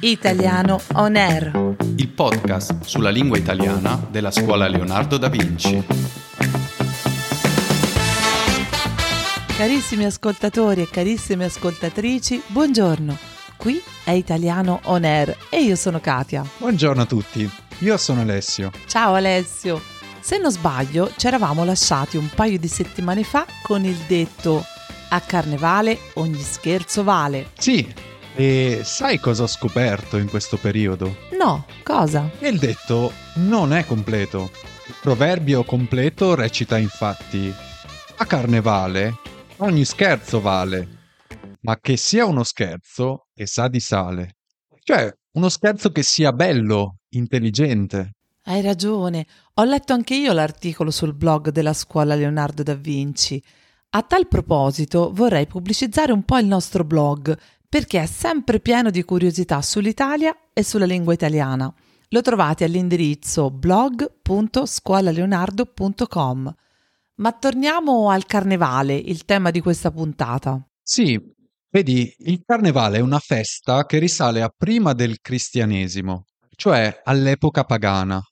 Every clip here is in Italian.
Italiano On Air. il podcast sulla lingua italiana della scuola Leonardo da Vinci. Carissimi ascoltatori e carissime ascoltatrici, buongiorno. Qui è Italiano On Air e io sono Katia. Buongiorno a tutti, io sono Alessio. Ciao Alessio. Se non sbaglio, ci eravamo lasciati un paio di settimane fa con il detto a carnevale ogni scherzo vale. Sì, e sai cosa ho scoperto in questo periodo? No, cosa? E il detto non è completo. Il proverbio completo recita infatti a carnevale ogni scherzo vale, ma che sia uno scherzo che sa di sale. Cioè, uno scherzo che sia bello, intelligente. Hai ragione, ho letto anche io l'articolo sul blog della scuola Leonardo da Vinci. A tal proposito vorrei pubblicizzare un po' il nostro blog perché è sempre pieno di curiosità sull'Italia e sulla lingua italiana. Lo trovate all'indirizzo blog.scuolaleonardo.com. Ma torniamo al carnevale, il tema di questa puntata. Sì, vedi, il carnevale è una festa che risale a prima del cristianesimo, cioè all'epoca pagana.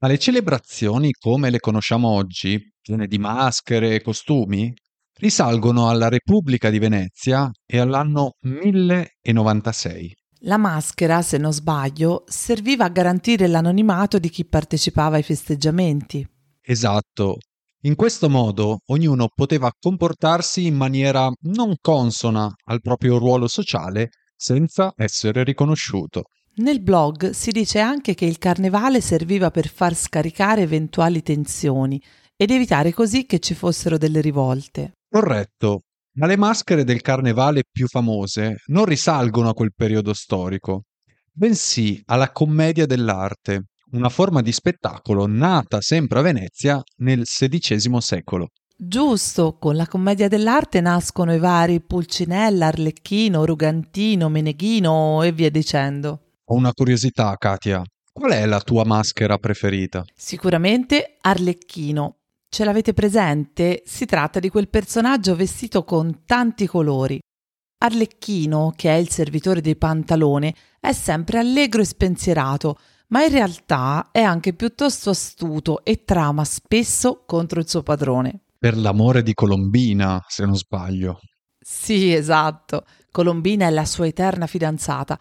Ma le celebrazioni come le conosciamo oggi, piene di maschere e costumi, risalgono alla Repubblica di Venezia e all'anno 1096. La maschera, se non sbaglio, serviva a garantire l'anonimato di chi partecipava ai festeggiamenti. Esatto. In questo modo ognuno poteva comportarsi in maniera non consona al proprio ruolo sociale senza essere riconosciuto. Nel blog si dice anche che il carnevale serviva per far scaricare eventuali tensioni ed evitare così che ci fossero delle rivolte. Corretto, ma le maschere del carnevale più famose non risalgono a quel periodo storico, bensì alla commedia dell'arte, una forma di spettacolo nata sempre a Venezia nel XVI secolo. Giusto, con la commedia dell'arte nascono i vari Pulcinella, Arlecchino, Rugantino, Meneghino e via dicendo. Ho una curiosità, Katia. Qual è la tua maschera preferita? Sicuramente Arlecchino. Ce l'avete presente? Si tratta di quel personaggio vestito con tanti colori. Arlecchino, che è il servitore dei pantalone, è sempre allegro e spensierato, ma in realtà è anche piuttosto astuto e trama spesso contro il suo padrone. Per l'amore di Colombina, se non sbaglio. Sì, esatto. Colombina è la sua eterna fidanzata.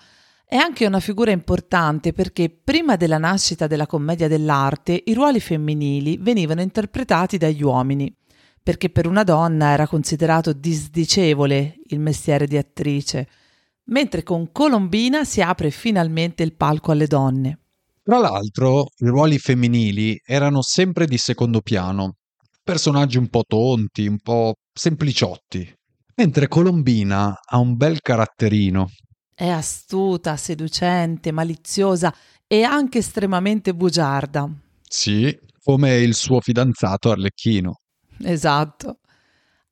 È anche una figura importante perché prima della nascita della commedia dell'arte i ruoli femminili venivano interpretati dagli uomini, perché per una donna era considerato disdicevole il mestiere di attrice, mentre con Colombina si apre finalmente il palco alle donne. Tra l'altro, i ruoli femminili erano sempre di secondo piano, personaggi un po' tonti, un po' sempliciotti, mentre Colombina ha un bel caratterino. È astuta, seducente, maliziosa e anche estremamente bugiarda. Sì, come il suo fidanzato Arlecchino. Esatto.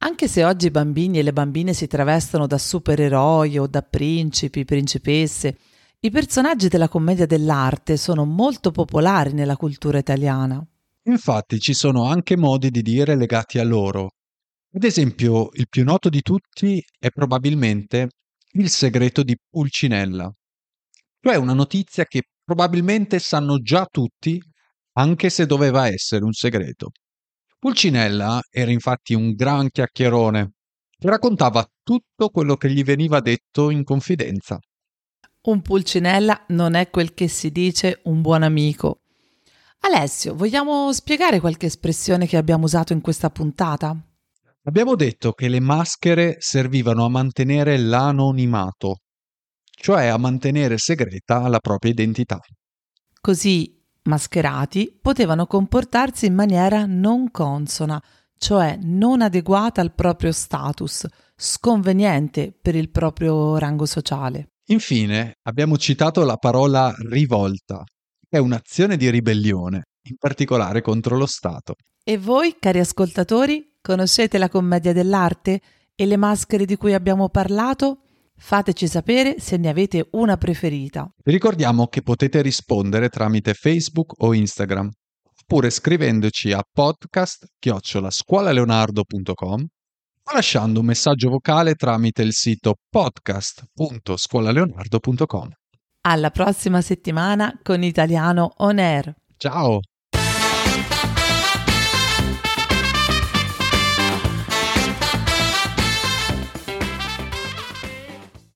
Anche se oggi i bambini e le bambine si travestono da supereroi o da principi, principesse, i personaggi della commedia dell'arte sono molto popolari nella cultura italiana. Infatti ci sono anche modi di dire legati a loro. Ad esempio, il più noto di tutti è probabilmente il segreto di Pulcinella, cioè una notizia che probabilmente sanno già tutti, anche se doveva essere un segreto. Pulcinella era infatti un gran chiacchierone che raccontava tutto quello che gli veniva detto in confidenza. Un pulcinella non è quel che si dice un buon amico. Alessio, vogliamo spiegare qualche espressione che abbiamo usato in questa puntata? Abbiamo detto che le maschere servivano a mantenere l'anonimato, cioè a mantenere segreta la propria identità. Così, mascherati, potevano comportarsi in maniera non consona, cioè non adeguata al proprio status, sconveniente per il proprio rango sociale. Infine, abbiamo citato la parola rivolta, che è un'azione di ribellione, in particolare contro lo Stato. E voi, cari ascoltatori, conoscete la commedia dell'arte e le maschere di cui abbiamo parlato? Fateci sapere se ne avete una preferita. Vi ricordiamo che potete rispondere tramite Facebook o Instagram, oppure scrivendoci a podcast-scuolaleonardo.com o lasciando un messaggio vocale tramite il sito podcast.scuolaleonardo.com. Alla prossima settimana con Italiano On Air. Ciao!